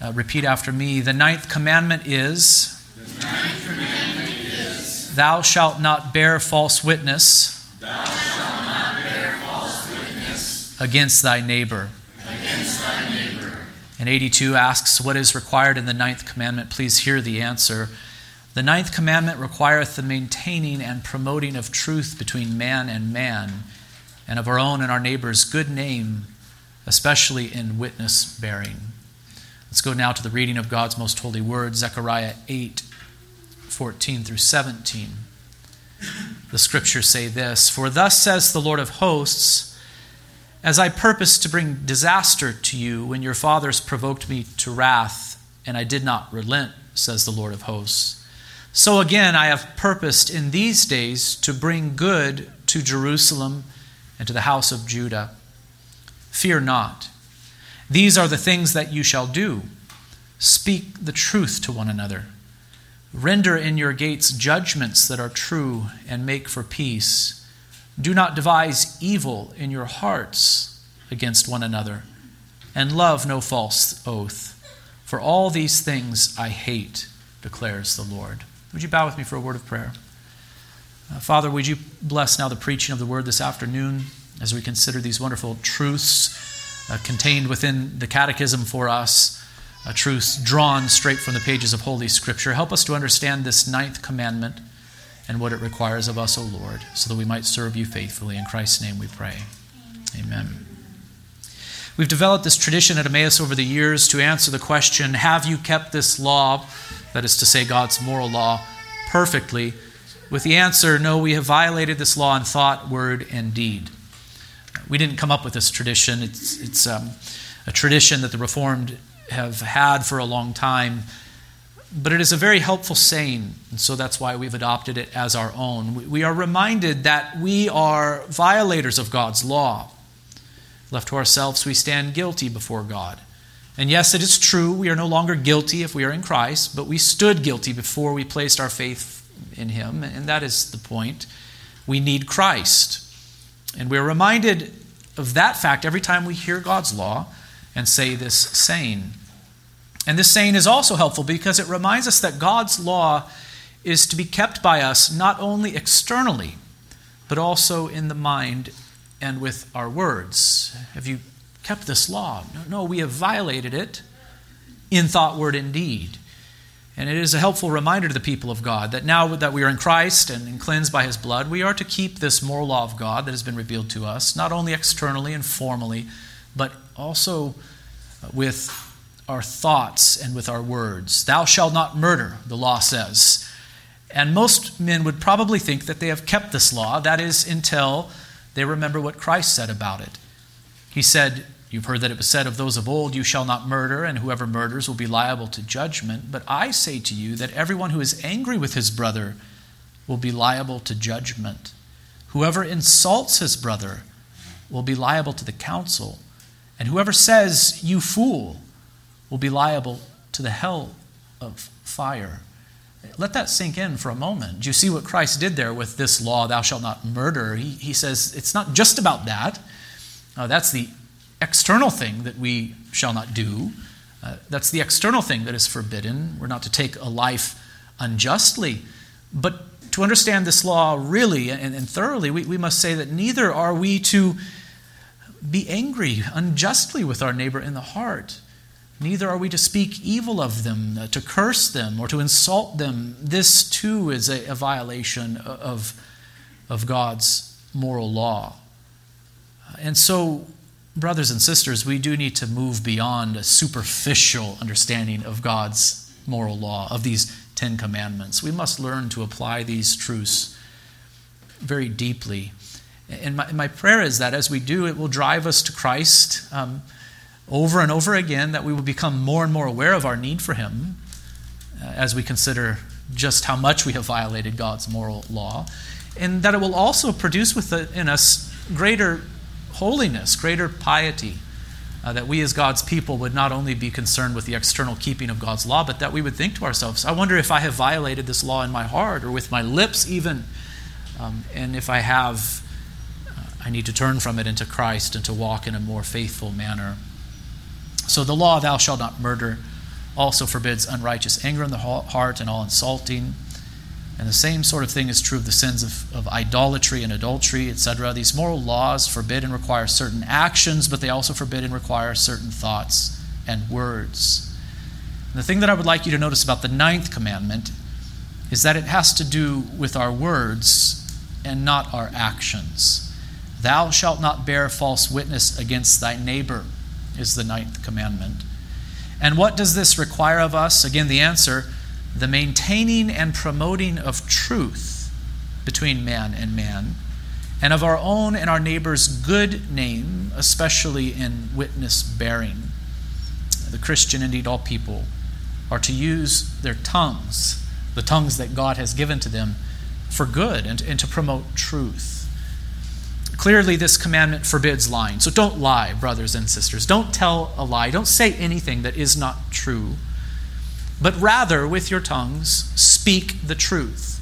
Uh, repeat after me. The ninth commandment is, ninth commandment is Thou shalt not bear false witness, bear false witness against thy against thy neighbor. And 82 asks, What is required in the ninth commandment? Please hear the answer. The ninth commandment requireth the maintaining and promoting of truth between man and man, and of our own and our neighbor's good name, especially in witness bearing. Let's go now to the reading of God's most holy word, Zechariah 8 14 through 17. The scriptures say this For thus says the Lord of hosts, as I purposed to bring disaster to you when your fathers provoked me to wrath, and I did not relent, says the Lord of hosts. So again, I have purposed in these days to bring good to Jerusalem and to the house of Judah. Fear not. These are the things that you shall do speak the truth to one another. Render in your gates judgments that are true and make for peace. Do not devise evil in your hearts against one another, and love no false oath. For all these things I hate, declares the Lord. Would you bow with me for a word of prayer? Uh, Father, would you bless now the preaching of the word this afternoon as we consider these wonderful truths uh, contained within the catechism for us, uh, truths drawn straight from the pages of Holy Scripture. Help us to understand this ninth commandment and what it requires of us, O Lord, so that we might serve you faithfully. In Christ's name we pray. Amen. We've developed this tradition at Emmaus over the years to answer the question Have you kept this law, that is to say, God's moral law, perfectly? With the answer, No, we have violated this law in thought, word, and deed. We didn't come up with this tradition. It's, it's um, a tradition that the Reformed have had for a long time but it is a very helpful saying, and so that's why we've adopted it as our own. We are reminded that we are violators of God's law. Left to ourselves, we stand guilty before God. And yes, it is true, we are no longer guilty if we are in Christ, but we stood guilty before we placed our faith in Him, and that is the point. We need Christ. And we're reminded of that fact every time we hear God's law and say this saying. And this saying is also helpful because it reminds us that God's law is to be kept by us not only externally, but also in the mind and with our words. Have you kept this law? No, no, we have violated it in thought, word, and deed. And it is a helpful reminder to the people of God that now that we are in Christ and cleansed by his blood, we are to keep this moral law of God that has been revealed to us, not only externally and formally, but also uh, with our thoughts and with our words. Thou shalt not murder, the law says. And most men would probably think that they have kept this law. That is, until they remember what Christ said about it. He said, You've heard that it was said of those of old, You shall not murder, and whoever murders will be liable to judgment. But I say to you that everyone who is angry with his brother will be liable to judgment. Whoever insults his brother will be liable to the council. And whoever says, You fool, will be liable to the hell of fire. Let that sink in for a moment. Do you see what Christ did there with this law, thou shalt not murder? He, he says it's not just about that. Uh, that's the external thing that we shall not do. Uh, that's the external thing that is forbidden. We're not to take a life unjustly. But to understand this law really and, and thoroughly, we, we must say that neither are we to be angry unjustly with our neighbor in the heart. Neither are we to speak evil of them, uh, to curse them, or to insult them. This too is a, a violation of, of God's moral law. And so, brothers and sisters, we do need to move beyond a superficial understanding of God's moral law, of these Ten Commandments. We must learn to apply these truths very deeply. And my, my prayer is that as we do, it will drive us to Christ. Um, over and over again that we will become more and more aware of our need for Him uh, as we consider just how much we have violated God's moral law, and that it will also produce within us greater holiness, greater piety. Uh, that we as God's people would not only be concerned with the external keeping of God's law, but that we would think to ourselves, I wonder if I have violated this law in my heart or with my lips, even. Um, and if I have, uh, I need to turn from it into Christ and to walk in a more faithful manner. So the law, thou shalt not murder, also forbids unrighteous anger in the heart and all insulting. And the same sort of thing is true of the sins of, of idolatry and adultery, etc. These moral laws forbid and require certain actions, but they also forbid and require certain thoughts and words. And the thing that I would like you to notice about the ninth commandment is that it has to do with our words and not our actions. Thou shalt not bear false witness against thy neighbor, is the ninth commandment. And what does this require of us? Again, the answer the maintaining and promoting of truth between man and man, and of our own and our neighbor's good name, especially in witness bearing. The Christian, indeed all people, are to use their tongues, the tongues that God has given to them, for good and, and to promote truth. Clearly, this commandment forbids lying. So don't lie, brothers and sisters. Don't tell a lie. Don't say anything that is not true but rather with your tongues speak the truth.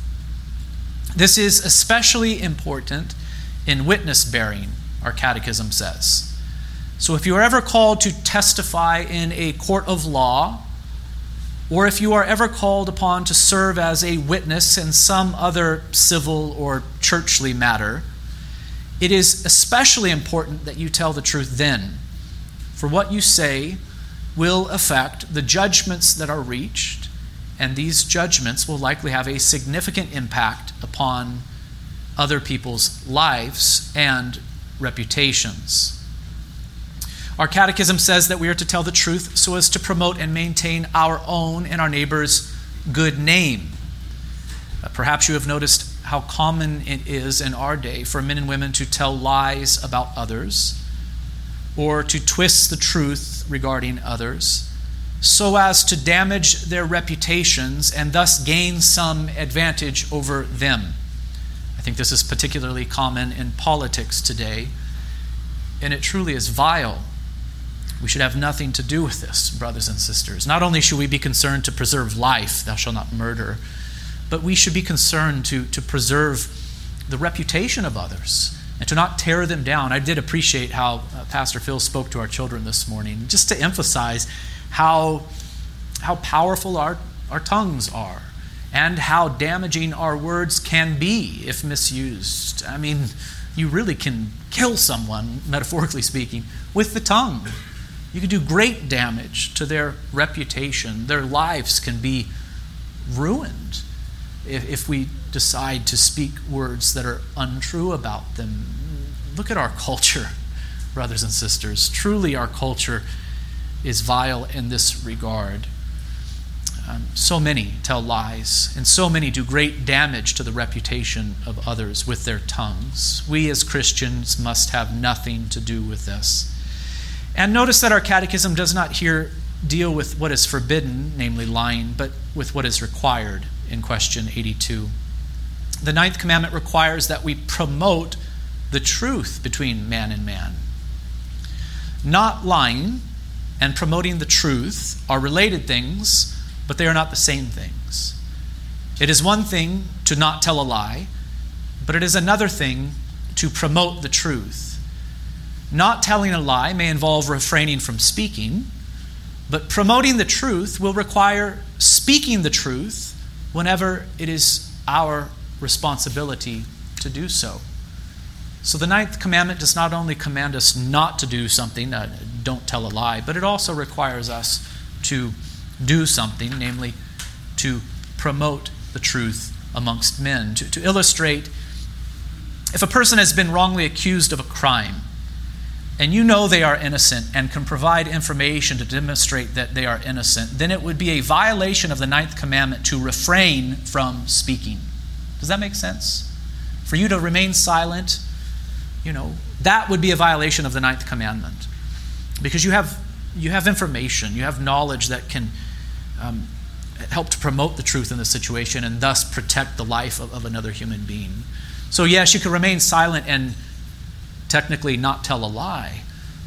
This is especially important in witness bearing, our catechism says. So if you are ever called to testify in a court of law, or if you are ever called upon to serve as a witness in some other civil or churchly matter, it is especially important that you tell the truth then. For what you say will affect the judgments that are reached, and these judgments will likely have a significant impact upon other people's lives and reputations. Our catechism says that we are to tell the truth so as to promote and maintain our own and our neighbor's good name. Uh, perhaps you have noticed how common it is in our day for men and women to tell lies about others or to twist the truth regarding others so as to damage their reputations and thus gain some advantage over them. I think this is particularly common in politics today, and it truly is vile. We should have nothing to do with this, brothers and sisters. Not only should we be concerned to preserve life, thou shalt not murder, but we should be concerned to, to preserve the reputation of others and to not tear them down. I did appreciate how uh, Pastor Phil spoke to our children this morning, just to emphasize how, how powerful our, our tongues are and how damaging our words can be if misused. I mean, you really can kill someone, metaphorically speaking, with the tongue. You can do great damage to their reputation. Their lives can be ruined if, if we decide to speak words that are untrue about them. Look at our culture, brothers and sisters. Truly, our culture is vile in this regard. Um, so many tell lies, and so many do great damage to the reputation of others with their tongues. We as Christians must have nothing to do with this. And notice that our catechism does not here deal with what is forbidden, namely lying, but with what is required in question 82. The ninth commandment requires that we promote the truth between man and man. Not lying and promoting the truth are related things, but they are not the same things. It is one thing to not tell a lie, but it is another thing to promote the truth. Not telling a lie may involve refraining from speaking, but promoting the truth will require speaking the truth whenever it is our responsibility to do so. So the ninth commandment does not only command us not to do something, uh, don't tell a lie, but it also requires us to do something, namely to promote the truth amongst men. To, to illustrate, if a person has been wrongly accused of a crime, and you know they are innocent and can provide information to demonstrate that they are innocent, then it would be a violation of the ninth commandment to refrain from speaking. Does that make sense? For you to remain silent, you know, that would be a violation of the ninth commandment. Because you have, you have information, you have knowledge that can um, help to promote the truth in the situation and thus protect the life of, of another human being. So, yes, you can remain silent and technically not tell a lie.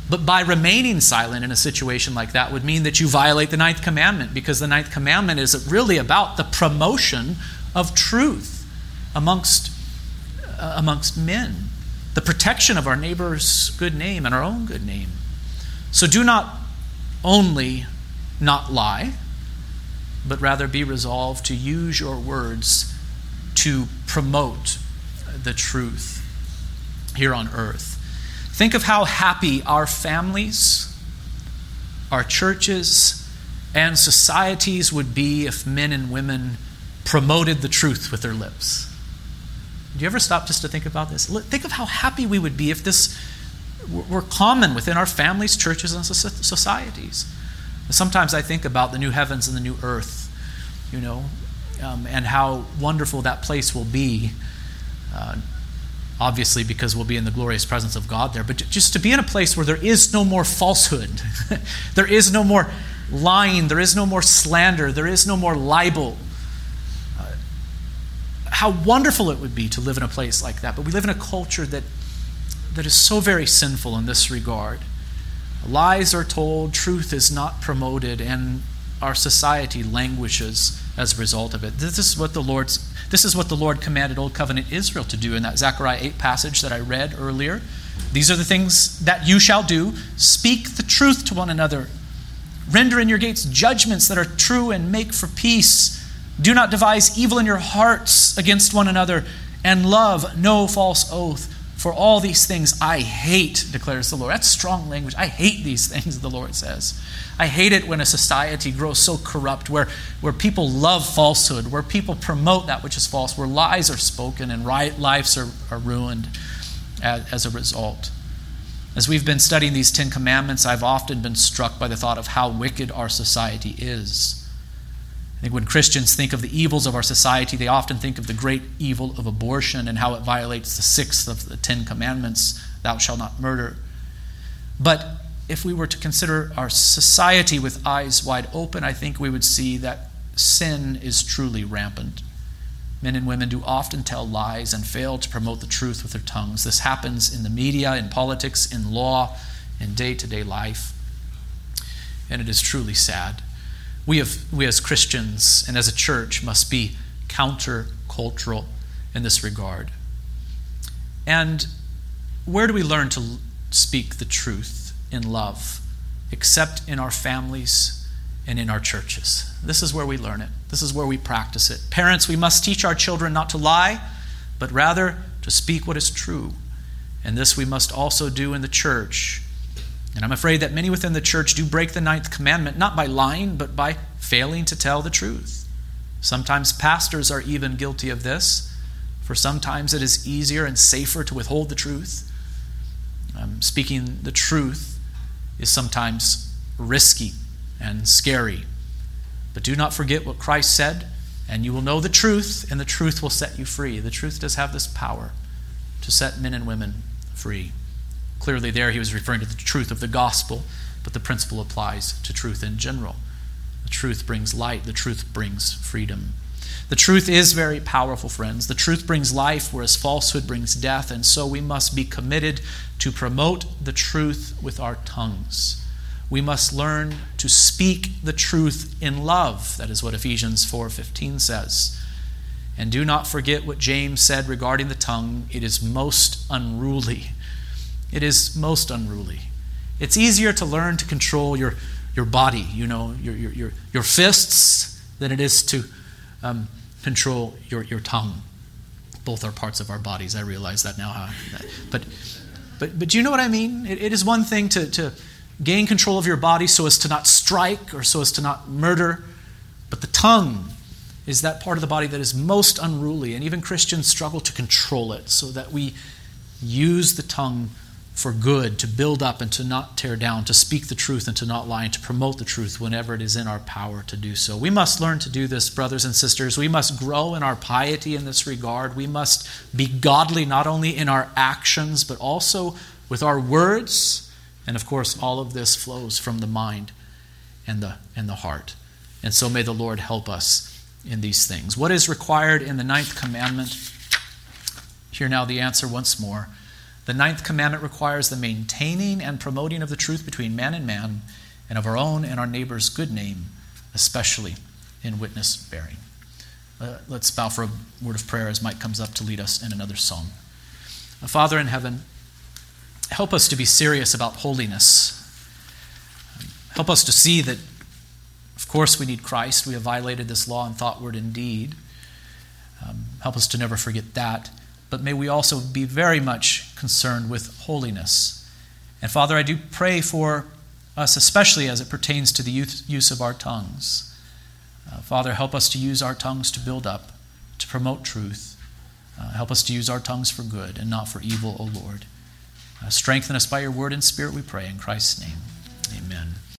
But by remaining silent in a situation like that would mean that you violate the ninth commandment because the ninth commandment is really about the promotion of truth amongst, uh, amongst men, the protection of our neighbor's good name and our own good name. So do not only not lie, but rather be resolved to use your words to promote the truth here on earth. Think of how happy our families, our churches, and societies would be if men and women promoted the truth with their lips. Do you ever stop just to think about this? Think of how happy we would be if this were common within our families, churches, and societies. Sometimes I think about the new heavens and the new earth, you know, um, and how wonderful that place will be. Uh, obviously, because we'll be in the glorious presence of God there, but just to be in a place where there is no more falsehood, there is no more lying, there is no more slander, there is no more libel. Uh, how wonderful it would be to live in a place like that. But we live in a culture that, that is so very sinful in this regard. Lies are told, truth is not promoted, and our society languishes as a result of it. This is what the Lord's this is what the Lord commanded Old Covenant Israel to do in that Zechariah 8 passage that I read earlier. These are the things that you shall do. Speak the truth to one another. Render in your gates judgments that are true and make for peace. Do not devise evil in your hearts against one another, and love no false oath. For all these things I hate, declares the Lord. That's strong language. I hate these things, the Lord says. I hate it when a society grows so corrupt, where, where people love falsehood, where people promote that which is false, where lies are spoken and lives are, are ruined as, as a result. As we've been studying these Ten Commandments, I've often been struck by the thought of how wicked our society is. I think when Christians think of the evils of our society, they often think of the great evil of abortion and how it violates the sixth of the Ten Commandments thou shalt not murder. But if we were to consider our society with eyes wide open, I think we would see that sin is truly rampant. Men and women do often tell lies and fail to promote the truth with their tongues. This happens in the media, in politics, in law, in day to day life. And it is truly sad. We, have, we as Christians and as a church must be countercultural in this regard. And where do we learn to speak the truth in love? Except in our families and in our churches. This is where we learn it. This is where we practice it. Parents, we must teach our children not to lie, but rather to speak what is true. And this we must also do in the church and I'm afraid that many within the church do break the ninth commandment, not by lying, but by failing to tell the truth. Sometimes pastors are even guilty of this, for sometimes it is easier and safer to withhold the truth. Um, speaking the truth is sometimes risky and scary. But do not forget what Christ said, and you will know the truth, and the truth will set you free. The truth does have this power to set men and women free. Clearly, there he was referring to the truth of the gospel, but the principle applies to truth in general. The truth brings light, the truth brings freedom. The truth is very powerful, friends. The truth brings life, whereas falsehood brings death, and so we must be committed to promote the truth with our tongues. We must learn to speak the truth in love. That is what Ephesians 4:15 says. And do not forget what James said regarding the tongue, it is most unruly it is most unruly. It's easier to learn to control your, your body, you know, your, your, your, your fists, than it is to um, control your, your tongue. Both are parts of our bodies. I realize that now. But, but, but do you know what I mean? It, it is one thing to, to gain control of your body so as to not strike or so as to not murder, but the tongue is that part of the body that is most unruly, and even Christians struggle to control it so that we use the tongue for good, to build up and to not tear down, to speak the truth and to not lie, and to promote the truth whenever it is in our power to do so. We must learn to do this, brothers and sisters. We must grow in our piety in this regard. We must be godly not only in our actions, but also with our words. And of course, all of this flows from the mind and the, and the heart. And so may the Lord help us in these things. What is required in the ninth commandment? Hear now the answer once more. The ninth commandment requires the maintaining and promoting of the truth between man and man, and of our own and our neighbor's good name, especially in witness bearing. Uh, let's bow for a word of prayer as Mike comes up to lead us in another song. Uh, Father in heaven, help us to be serious about holiness. Help us to see that, of course, we need Christ. We have violated this law in thought, word, and deed. Um, help us to never forget that. But may we also be very much concerned with holiness. And Father, I do pray for us, especially as it pertains to the use of our tongues. Uh, Father, help us to use our tongues to build up, to promote truth. Uh, help us to use our tongues for good and not for evil, O Lord. Uh, strengthen us by your word and spirit, we pray. In Christ's name, amen.